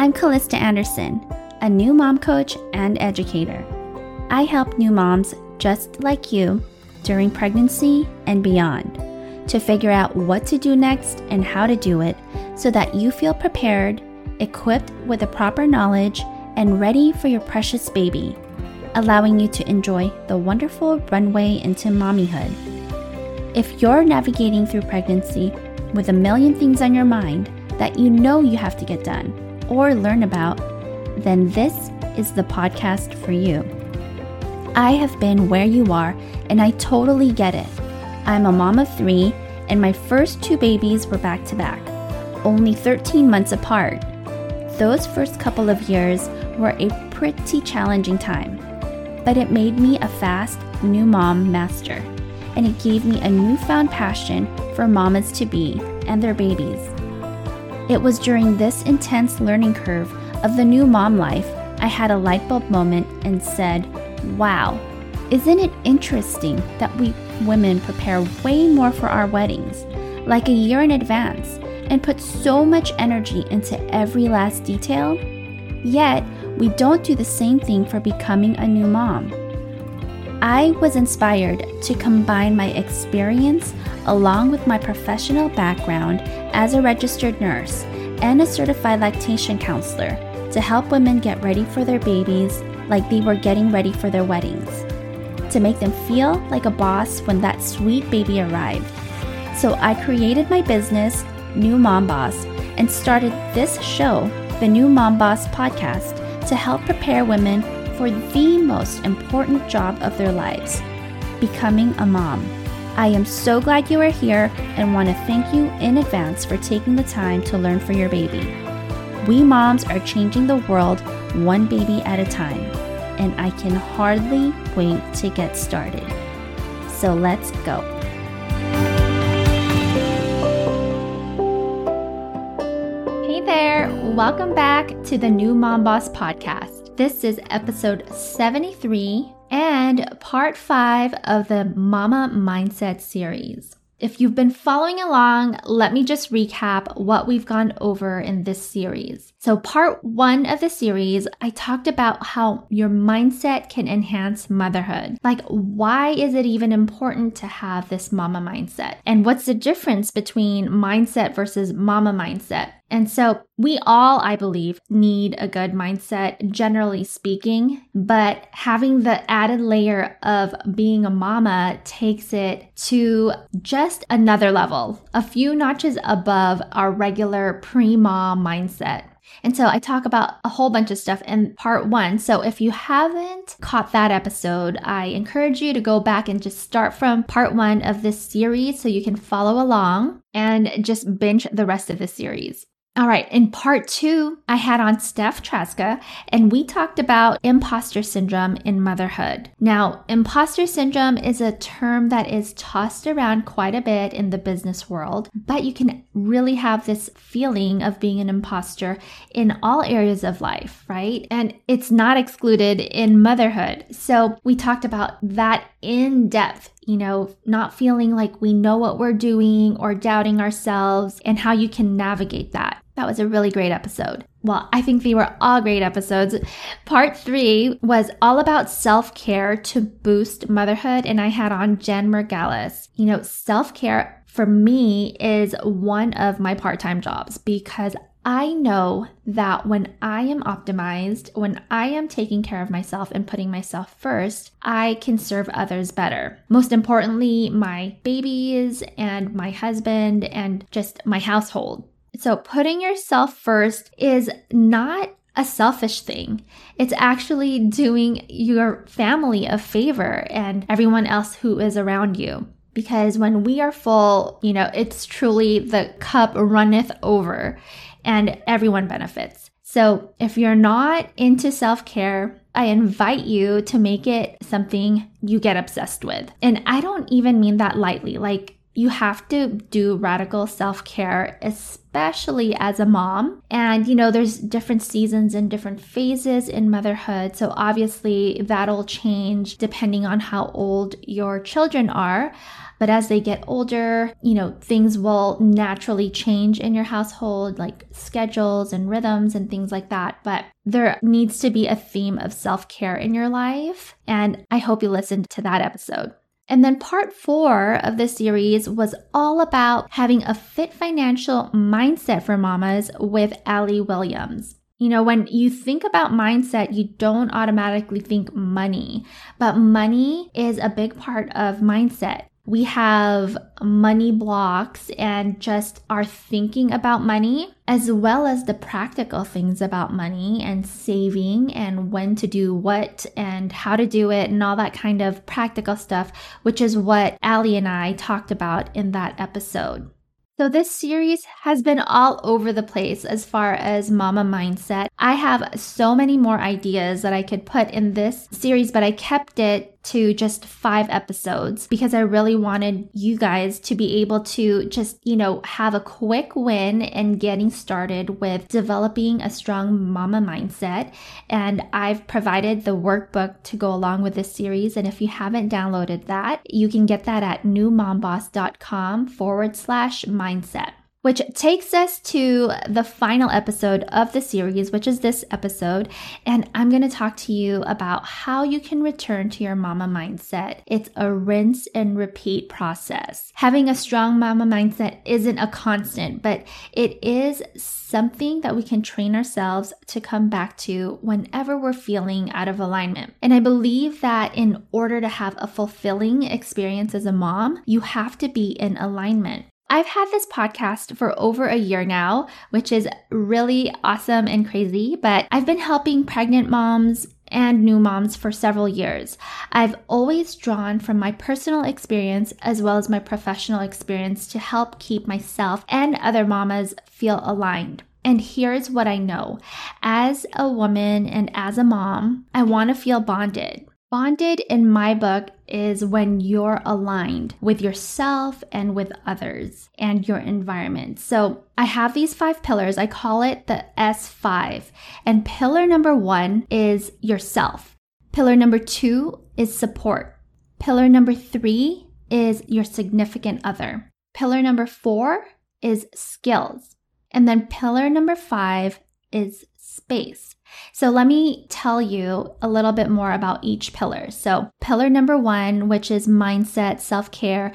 I'm Callista Anderson, a new mom coach and educator. I help new moms just like you during pregnancy and beyond to figure out what to do next and how to do it so that you feel prepared, equipped with the proper knowledge, and ready for your precious baby, allowing you to enjoy the wonderful runway into mommyhood. If you're navigating through pregnancy with a million things on your mind that you know you have to get done or learn about, then this is the podcast for you. I have been where you are, and I totally get it. I'm a mom of three, and my first two babies were back to back, only 13 months apart. Those first couple of years were a pretty challenging time, but it made me a fast new mom master, and it gave me a newfound passion for mamas to be and their babies. It was during this intense learning curve of the new mom life I had a light bulb moment and said, Wow, isn't it interesting that we women prepare way more for our weddings, like a year in advance, and put so much energy into every last detail? Yet, we don't do the same thing for becoming a new mom. I was inspired to combine my experience along with my professional background as a registered nurse and a certified lactation counselor to help women get ready for their babies like they were getting ready for their weddings, to make them feel like a boss when that sweet baby arrived. So I created my business, New Mom Boss, and started this show, the New Mom Boss podcast, to help prepare women for the most important job of their lives becoming a mom. I am so glad you are here and want to thank you in advance for taking the time to learn for your baby. We moms are changing the world one baby at a time, and I can hardly wait to get started. So let's go. Hey there, welcome back to the New Mom Boss podcast. This is episode 73 and part 5 of the Mama Mindset series. If you've been following along, let me just recap what we've gone over in this series. So, part one of the series, I talked about how your mindset can enhance motherhood. Like, why is it even important to have this mama mindset? And what's the difference between mindset versus mama mindset? And so we all, I believe, need a good mindset, generally speaking, but having the added layer of being a mama takes it to just another level, a few notches above our regular pre mom mindset. And so I talk about a whole bunch of stuff in part one. So if you haven't caught that episode, I encourage you to go back and just start from part one of this series so you can follow along and just binge the rest of the series. All right, in part two, I had on Steph Traska, and we talked about imposter syndrome in motherhood. Now, imposter syndrome is a term that is tossed around quite a bit in the business world, but you can really have this feeling of being an imposter in all areas of life, right? And it's not excluded in motherhood. So, we talked about that in depth you know, not feeling like we know what we're doing or doubting ourselves and how you can navigate that. That was a really great episode. Well, I think they were all great episodes. Part three was all about self care to boost motherhood, and I had on Jen Mergalis. You know, self care for me is one of my part time jobs because I know that when I am optimized, when I am taking care of myself and putting myself first, I can serve others better. Most importantly, my babies and my husband and just my household. So putting yourself first is not a selfish thing. It's actually doing your family a favor and everyone else who is around you. Because when we are full, you know, it's truly the cup runneth over and everyone benefits. So if you're not into self care, I invite you to make it something you get obsessed with. And I don't even mean that lightly. Like, you have to do radical self care, especially as a mom. And, you know, there's different seasons and different phases in motherhood. So obviously that'll change depending on how old your children are. But as they get older, you know, things will naturally change in your household, like schedules and rhythms and things like that. But there needs to be a theme of self care in your life. And I hope you listened to that episode. And then part four of the series was all about having a fit financial mindset for mamas with Ali Williams. You know, when you think about mindset, you don't automatically think money, but money is a big part of mindset we have money blocks and just are thinking about money, as well as the practical things about money and saving and when to do what and how to do it and all that kind of practical stuff, which is what Ali and I talked about in that episode. So, this series has been all over the place as far as mama mindset. I have so many more ideas that I could put in this series, but I kept it to just five episodes because I really wanted you guys to be able to just, you know, have a quick win in getting started with developing a strong mama mindset. And I've provided the workbook to go along with this series. And if you haven't downloaded that, you can get that at newmomboss.com forward slash mindset which takes us to the final episode of the series, which is this episode. And I'm going to talk to you about how you can return to your mama mindset. It's a rinse and repeat process. Having a strong mama mindset isn't a constant, but it is something that we can train ourselves to come back to whenever we're feeling out of alignment. And I believe that in order to have a fulfilling experience as a mom, you have to be in alignment. I've had this podcast for over a year now, which is really awesome and crazy, but I've been helping pregnant moms and new moms for several years. I've always drawn from my personal experience as well as my professional experience to help keep myself and other mamas feel aligned. And here's what I know as a woman and as a mom, I want to feel bonded. Bonded in my book is when you're aligned with yourself and with others and your environment. So I have these five pillars. I call it the S5. And pillar number one is yourself. Pillar number two is support. Pillar number three is your significant other. Pillar number four is skills. And then pillar number five is space. So let me tell you a little bit more about each pillar. So, pillar number one, which is mindset, self care,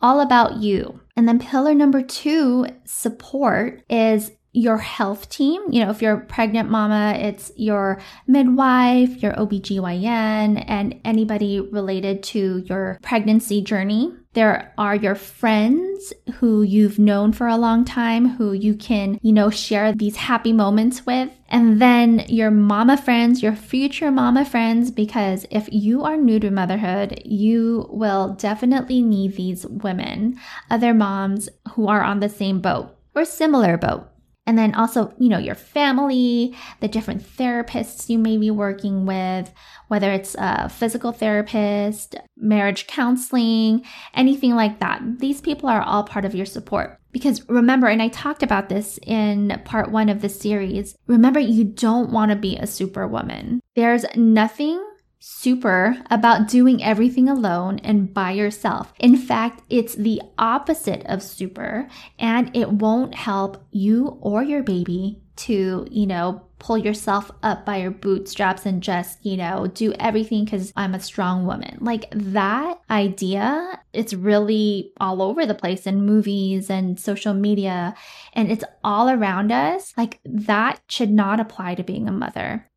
all about you. And then pillar number two, support, is your health team. You know, if you're a pregnant mama, it's your midwife, your OBGYN, and anybody related to your pregnancy journey. There are your friends who you've known for a long time, who you can, you know, share these happy moments with. And then your mama friends, your future mama friends, because if you are new to motherhood, you will definitely need these women, other moms who are on the same boat or similar boat. And then also, you know, your family, the different therapists you may be working with, whether it's a physical therapist, marriage counseling, anything like that. These people are all part of your support. Because remember, and I talked about this in part one of the series, remember, you don't want to be a superwoman. There's nothing super about doing everything alone and by yourself. In fact, it's the opposite of super, and it won't help you or your baby to, you know, pull yourself up by your bootstraps and just, you know, do everything because I'm a strong woman. Like that idea, it's really all over the place in movies and social media, and it's all around us. Like that should not apply to being a mother.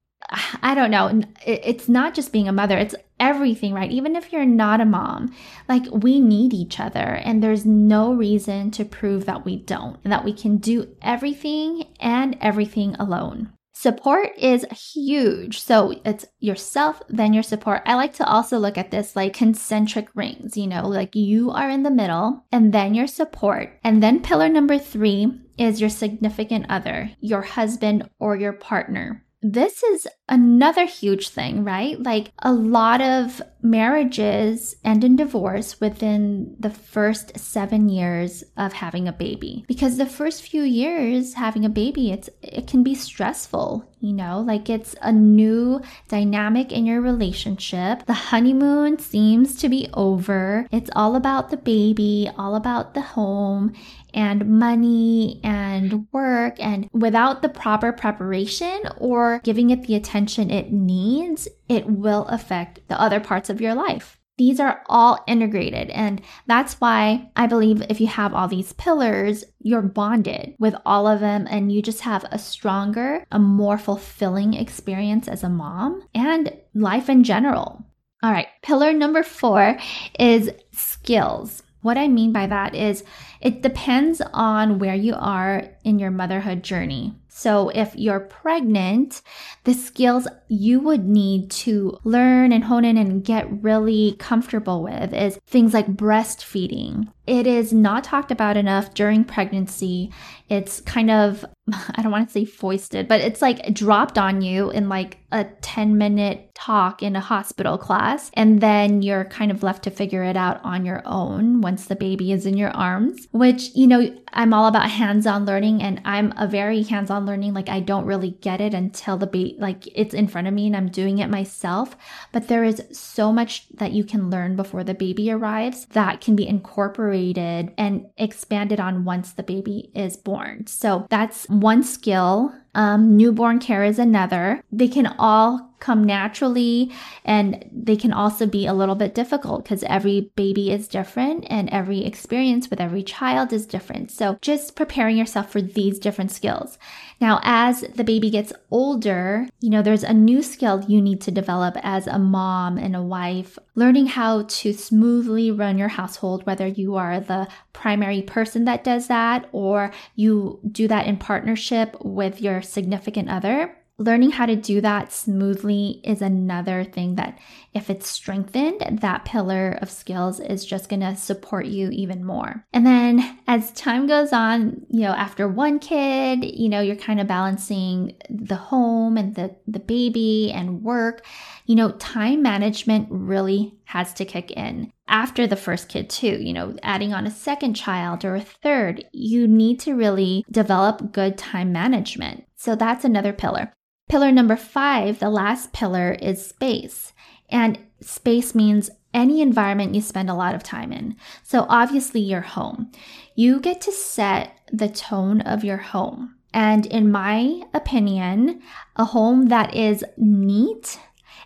I don't know. It's not just being a mother, it's everything, right? Even if you're not a mom, like we need each other, and there's no reason to prove that we don't, and that we can do everything and everything alone. Support is huge. So it's yourself, then your support. I like to also look at this like concentric rings, you know, like you are in the middle and then your support. And then pillar number three is your significant other, your husband or your partner. This is another huge thing, right? Like a lot of marriages end in divorce within the first seven years of having a baby. Because the first few years having a baby it's it can be stressful you know? Like it's a new dynamic in your relationship. The honeymoon seems to be over. It's all about the baby all about the home and money and work and without the proper preparation or giving it the attention it needs it will affect the other parts of your life these are all integrated. And that's why I believe if you have all these pillars, you're bonded with all of them and you just have a stronger, a more fulfilling experience as a mom and life in general. All right, pillar number four is skills. What I mean by that is it depends on where you are in your motherhood journey. So, if you're pregnant, the skills you would need to learn and hone in and get really comfortable with is things like breastfeeding. It is not talked about enough during pregnancy. It's kind of, I don't want to say foisted, but it's like dropped on you in like a 10 minute talk in a hospital class. And then you're kind of left to figure it out on your own once the baby is in your arms, which, you know, I'm all about hands on learning and I'm a very hands on learning. Like I don't really get it until the baby, like it's in front of me and I'm doing it myself. But there is so much that you can learn before the baby arrives that can be incorporated and expanded on once the baby is born. So that's one skill um, newborn care is another. They can all come naturally and they can also be a little bit difficult because every baby is different and every experience with every child is different. So just preparing yourself for these different skills. Now, as the baby gets older, you know, there's a new skill you need to develop as a mom and a wife, learning how to smoothly run your household, whether you are the primary person that does that or you do that in partnership with your significant other. Learning how to do that smoothly is another thing that, if it's strengthened, that pillar of skills is just going to support you even more. And then as time goes on, you know, after one kid, you know, you're kind of balancing the home and the, the baby and work. You know, time management really has to kick in after the first kid too you know adding on a second child or a third you need to really develop good time management so that's another pillar pillar number 5 the last pillar is space. And space means any environment you spend a lot of time in. So obviously your home. You get to set the tone of your home. And in my opinion a home that is neat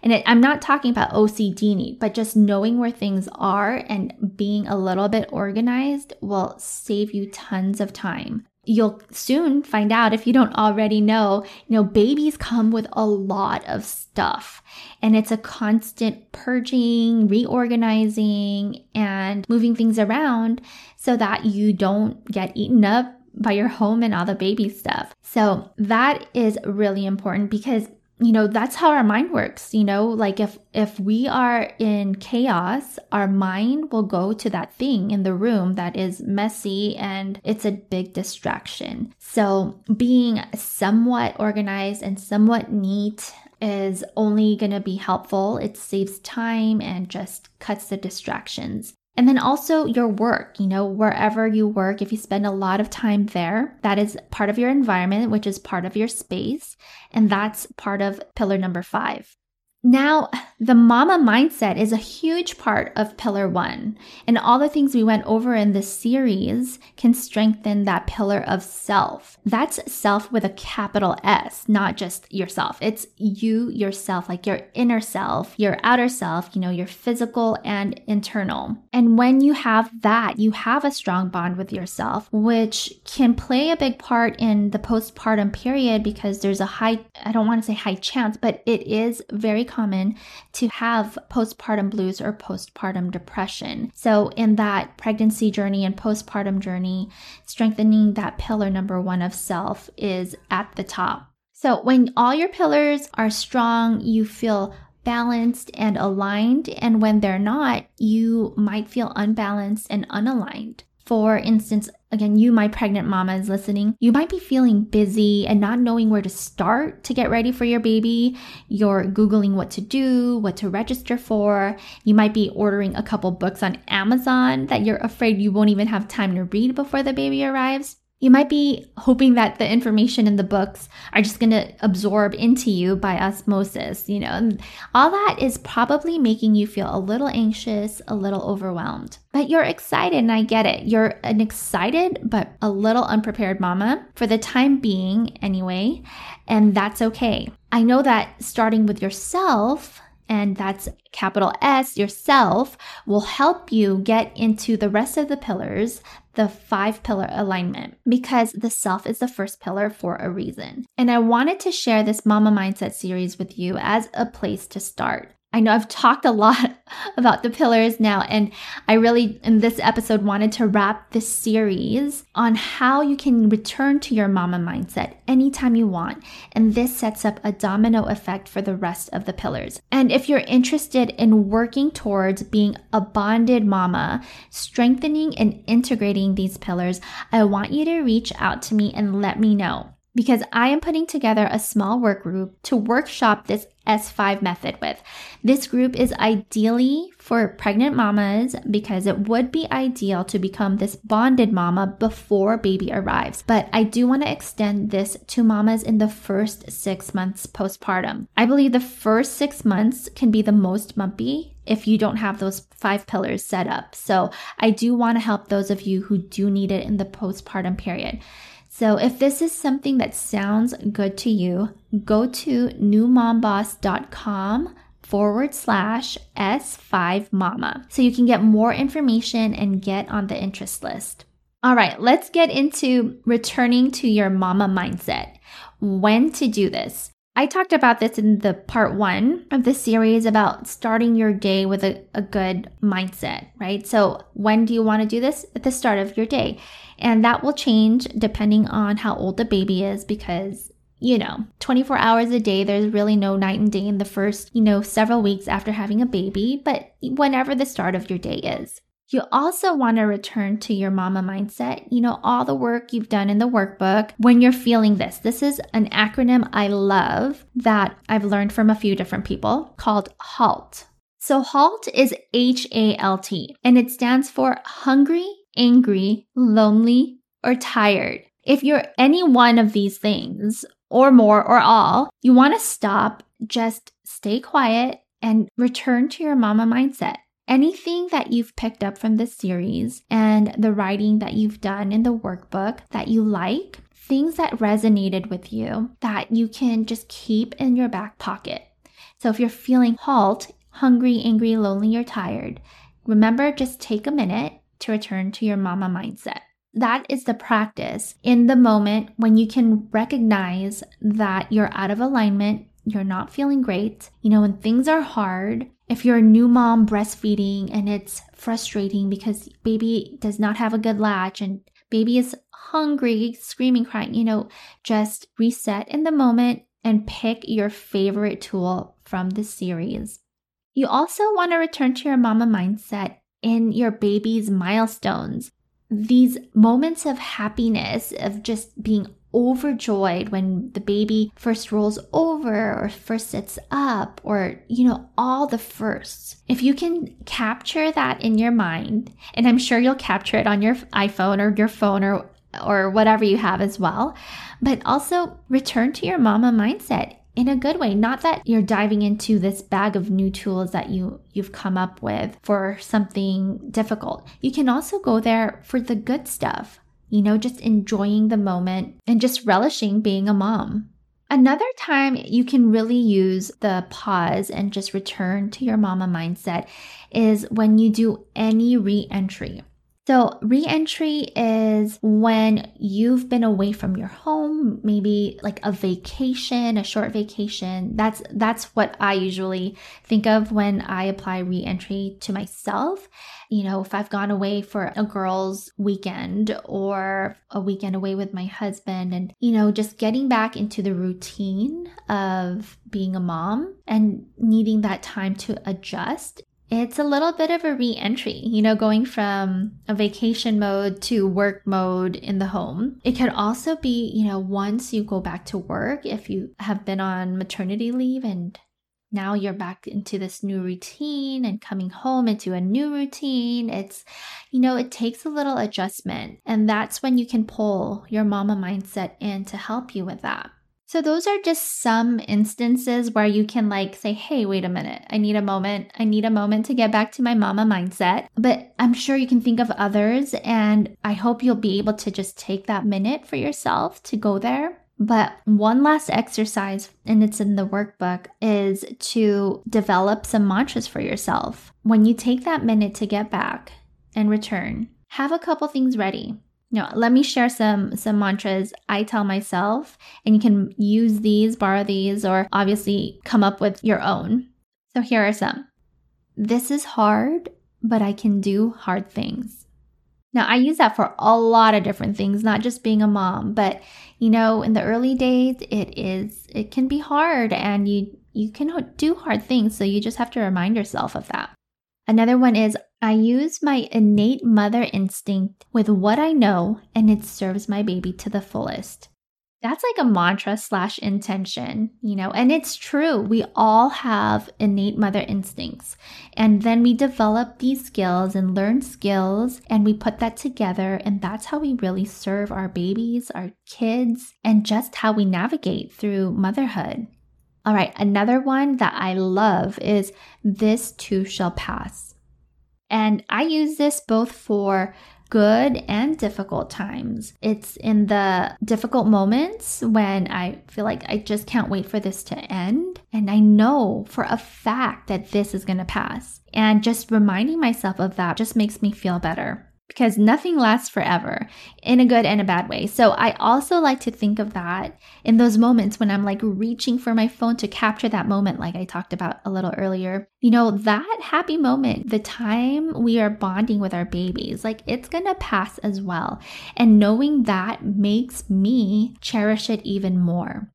and it, I'm not talking about OCD neat, but just knowing where things are and being a little bit organized will save you tons of time. You'll soon find out if you don't already know, you know, babies come with a lot of stuff and it's a constant purging, reorganizing, and moving things around so that you don't get eaten up by your home and all the baby stuff. So that is really important because you know that's how our mind works you know? Like if if we are in chaos our mind will go to that thing in the room that is messy and it's a big distraction. So being somewhat organized and somewhat neat is only going to be helpful. It saves time and just cuts the distractions and then also your work, you know, wherever you work, if you spend a lot of time there, that is part of your environment, which is part of your space. And that's part of pillar number five. Now, the mama mindset is a huge part of pillar one, and all the things we went over in this series can strengthen that pillar of self. That's self with a capital S, not just yourself. It's you yourself, like your inner self, your outer self, you know, your physical and internal. And when you have that, you have a strong bond with yourself, which can play a big part in the postpartum period because there's a high, I don't want to say high chance, but it is very common to have postpartum blues or postpartum depression. So, in that pregnancy journey and postpartum journey, strengthening that pillar number one of self is at the top. So, when all your pillars are strong, you feel balanced and aligned. And when they're not, you might feel unbalanced and unaligned. For instance, again, you, my pregnant mama, is listening. You might be feeling busy and not knowing where to start to get ready for your baby. You're Googling what to do, what to register for. You might be ordering a couple books on Amazon that you're afraid you won't even have time to read before the baby arrives. You might be hoping that the information in the books are just going to absorb into you by osmosis, you know. And all that is probably making you feel a little anxious, a little overwhelmed. But you're excited, and I get it. You're an excited but a little unprepared mama for the time being, anyway, and that's okay. I know that starting with yourself and that's capital S, yourself, will help you get into the rest of the pillars, the five pillar alignment, because the self is the first pillar for a reason. And I wanted to share this Mama Mindset series with you as a place to start. I know I've talked a lot about the pillars now, and I really, in this episode, wanted to wrap this series on how you can return to your mama mindset anytime you want. And this sets up a domino effect for the rest of the pillars. And if you're interested in working towards being a bonded mama, strengthening and integrating these pillars, I want you to reach out to me and let me know because I am putting together a small work group to workshop this S5 method with. This group is ideally for pregnant mamas because it would be ideal to become this bonded mama before baby arrives. But I do want to extend this to mamas in the first six months postpartum. I believe the first six months can be the most bumpy if you don't have those five pillars set up. So I do want to help those of you who do need it in the postpartum period. So if this is something that sounds good to you, go to newmomboss.com forward slash S5 Mama so you can get more information and get on the interest list. All right, let's get into returning to your mama mindset. When to do this. I talked about this in the part one of the series about starting your day with a, a good mindset, right? So, when do you want to do this? At the start of your day. And that will change depending on how old the baby is because you know, 24 hours a day, there's really no night and day in the first, you know, several weeks after having a baby, but whenever the start of your day is. You also want to return to your mama mindset, you know, all the work you've done in the workbook when you're feeling this. This is an acronym I love that I've learned from a few different people called HALT. So, HALT is H A L T, and it stands for hungry, angry, lonely, or tired. If you're any one of these things, or more, or all, you want to stop, just stay quiet, and return to your mama mindset. Anything that you've picked up from this series and the writing that you've done in the workbook that you like, things that resonated with you that you can just keep in your back pocket. So if you're feeling halt, hungry, angry, lonely, or tired, remember just take a minute to return to your mama mindset. That is the practice in the moment when you can recognize that you're out of alignment, you're not feeling great. You know, when things are hard, if you're a new mom breastfeeding and it's frustrating because baby does not have a good latch and baby is hungry, screaming, crying, you know, just reset in the moment and pick your favorite tool from the series. You also want to return to your mama mindset in your baby's milestones. These moments of happiness, of just being overjoyed when the baby first rolls over or first sits up or, you know, all the firsts. If you can capture that in your mind, and I'm sure you'll capture it on your iPhone or your phone or or whatever you have as well, but also return to your mama mindset in a good way. Not that you're diving into this bag of new tools that you you've come up with for something difficult. You can also go there for the good stuff you know just enjoying the moment and just relishing being a mom. Another time you can really use the pause and just return to your mama mindset is when you do any re entry. So, reentry is when you've been away from your home, maybe like a vacation, a short vacation. That's that's what I usually think of when I apply reentry to myself. You know, if I've gone away for a girls' weekend or a weekend away with my husband and you know, just getting back into the routine of being a mom and needing that time to adjust it's a little bit of a re entry, you know, going from a vacation mode to work mode in the home. It could also be, you know, once you go back to work, if you have been on maternity leave and now you're back into this new routine and coming home into a new routine. It's, you know, it takes a little adjustment. And that's when you can pull your mama mindset in to help you with that. So, those are just some instances where you can like say, hey, wait a minute, I need a moment. I need a moment to get back to my mama mindset. But I'm sure you can think of others, and I hope you'll be able to just take that minute for yourself to go there. But one last exercise, and it's in the workbook, is to develop some mantras for yourself. When you take that minute to get back and return, have a couple things ready. Now, let me share some some mantras I tell myself, and you can use these, borrow these, or obviously come up with your own. So here are some. This is hard, but I can do hard things. Now, I use that for a lot of different things, not just being a mom, but you know, in the early days, it is it can be hard and you you can do hard things, so you just have to remind yourself of that. Another one is I use my innate mother instinct with what I know and it serves my baby to the fullest. That's like a mantra slash intention, you know, and it's true. We all have innate mother instincts. And then we develop these skills and learn skills and we put that together. And that's how we really serve our babies, our kids, and just how we navigate through motherhood. All right, another one that I love is this too shall pass. And I use this both for good and difficult times. It's in the difficult moments when I feel like I just can't wait for this to end. And I know for a fact that this is going to pass. And just reminding myself of that just makes me feel better because nothing lasts forever in a good and a bad way. So I also like to think of that in those moments when I'm like reaching for my phone to capture that moment, like I talked about a little earlier. You know, that happy moment, the time we are bonding with our babies, like it's gonna pass as well. And knowing that makes me cherish it even more.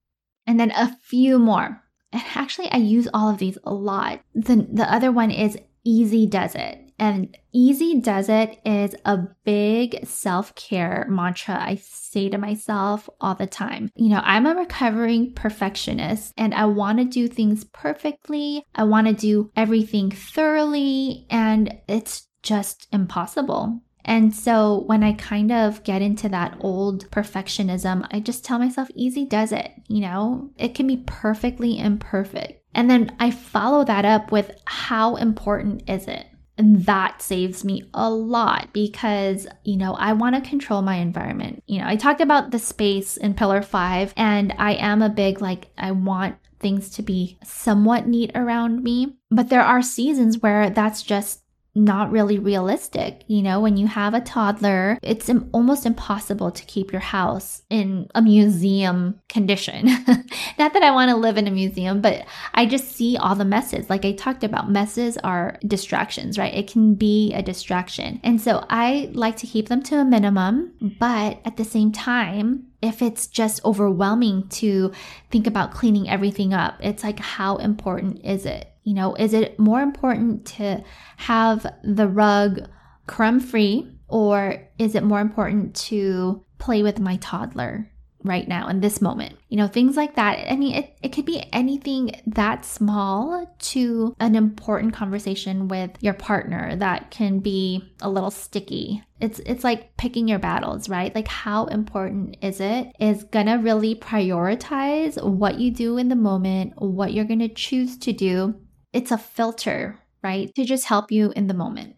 And then a few more. And actually, I use all of these a lot. The, the other one is easy does it. And easy does it is a big self care mantra I say to myself all the time. You know, I'm a recovering perfectionist and I want to do things perfectly. I want to do everything thoroughly, and it's just impossible. And so when I kind of get into that old perfectionism, I just tell myself, easy does it. You know, it can be perfectly imperfect. And then I follow that up with how important is it? And that saves me a lot because, you know, I want to control my environment. You know, I talked about the space in pillar five, and I am a big, like, I want things to be somewhat neat around me. But there are seasons where that's just not really realistic. You know, when you have a toddler, it's almost impossible to keep your house in a museum condition. not that I want to live in a museum, but I just see all the messes. Like I talked about, messes are distractions, right? It can be a distraction. And so I like to keep them to a minimum, but at the same time, if it's just overwhelming to think about cleaning everything up, it's like, how important is it? You know, is it more important to have the rug crumb free or is it more important to play with my toddler right now in this moment? You know, things like that. I mean, it, it could be anything that small to an important conversation with your partner that can be a little sticky. It's it's like picking your battles, right? Like how important is it is gonna really prioritize what you do in the moment, what you're gonna choose to do it's a filter, right? To just help you in the moment.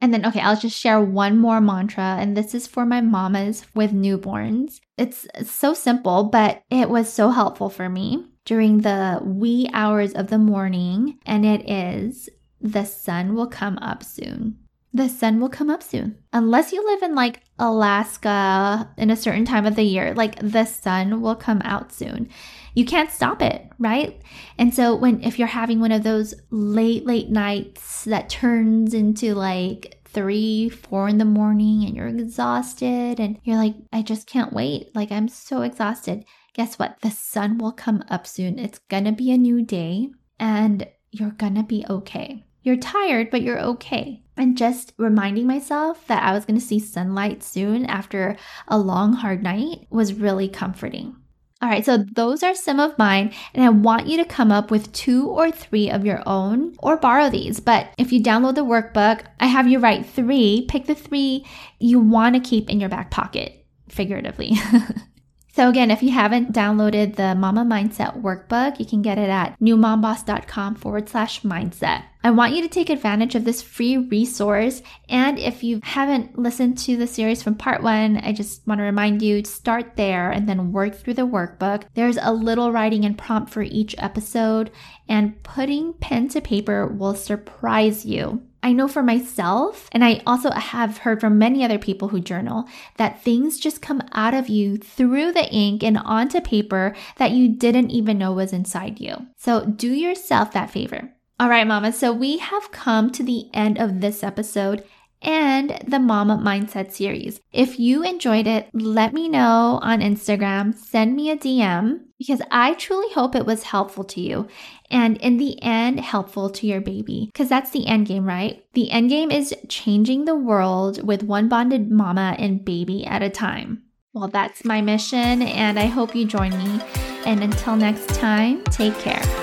And then, okay, I'll just share one more mantra, and this is for my mamas with newborns. It's so simple, but it was so helpful for me during the wee hours of the morning. And it is the sun will come up soon. The sun will come up soon. Unless you live in like Alaska in a certain time of the year, like the sun will come out soon you can't stop it, right? And so when if you're having one of those late late nights that turns into like three, four in the morning and you're exhausted and you're like, I just can't wait. Like I'm so exhausted. Guess what? The sun will come up soon. It's gonna be a new day and you're gonna be okay. You're tired, but you're okay. And just reminding myself that I was to see sunlight soon after a long, hard night was really comforting. All right, so those are some of mine, and I want you to come up with two or three of your own or borrow these. But if you download the workbook, I have you write three. Pick the three you want to keep in your back pocket, figuratively. So, again, if you haven't downloaded the Mama Mindset workbook, you can get it at newmomboss.com forward slash mindset. I want you to take advantage of this free resource. And if you haven't listened to the series from part one, I just want to remind you to start there and then work through the workbook. There's a little writing and prompt for each episode, and putting pen to paper will surprise you. I know for myself, and I also have heard from many other people who journal, that things just come out of you through the ink and onto paper that you didn't even know was inside you. So do yourself that favor. All right, Mama. So we have come to the end of this episode and the Mama Mindset series. If you enjoyed it, let me know on Instagram, send me a DM because I truly hope it was helpful to you and in the end, helpful to your baby because that's the end game, right? The end game is changing the world with one bonded mama and baby at a time. Well, that's my mission, and I hope you join me. And until next time, take care.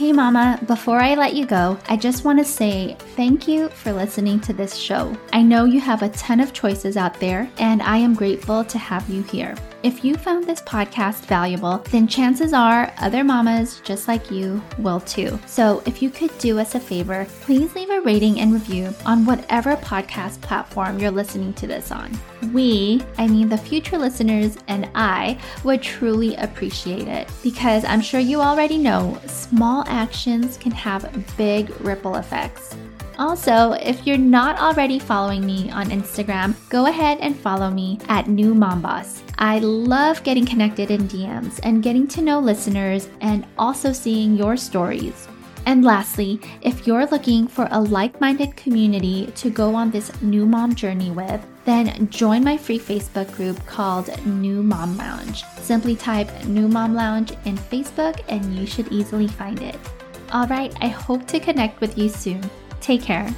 Hey, Mama, before I let you go, I just want to say thank you for listening to this show. I know you have a ton of choices out there, and I am grateful to have you here. If you found this podcast valuable, then chances are other mamas just like you will too. So if you could do us a favor, please leave a rating and review on whatever podcast platform you're listening to this on. We, I mean the future listeners and I, would truly appreciate it because I'm sure you already know small actions can have big ripple effects. Also, if you're not already following me on Instagram, go ahead and follow me at New Mom Boss. I love getting connected in DMs and getting to know listeners and also seeing your stories. And lastly, if you're looking for a like minded community to go on this new mom journey with, then join my free Facebook group called New Mom Lounge. Simply type New Mom Lounge in Facebook and you should easily find it. All right, I hope to connect with you soon. Take care.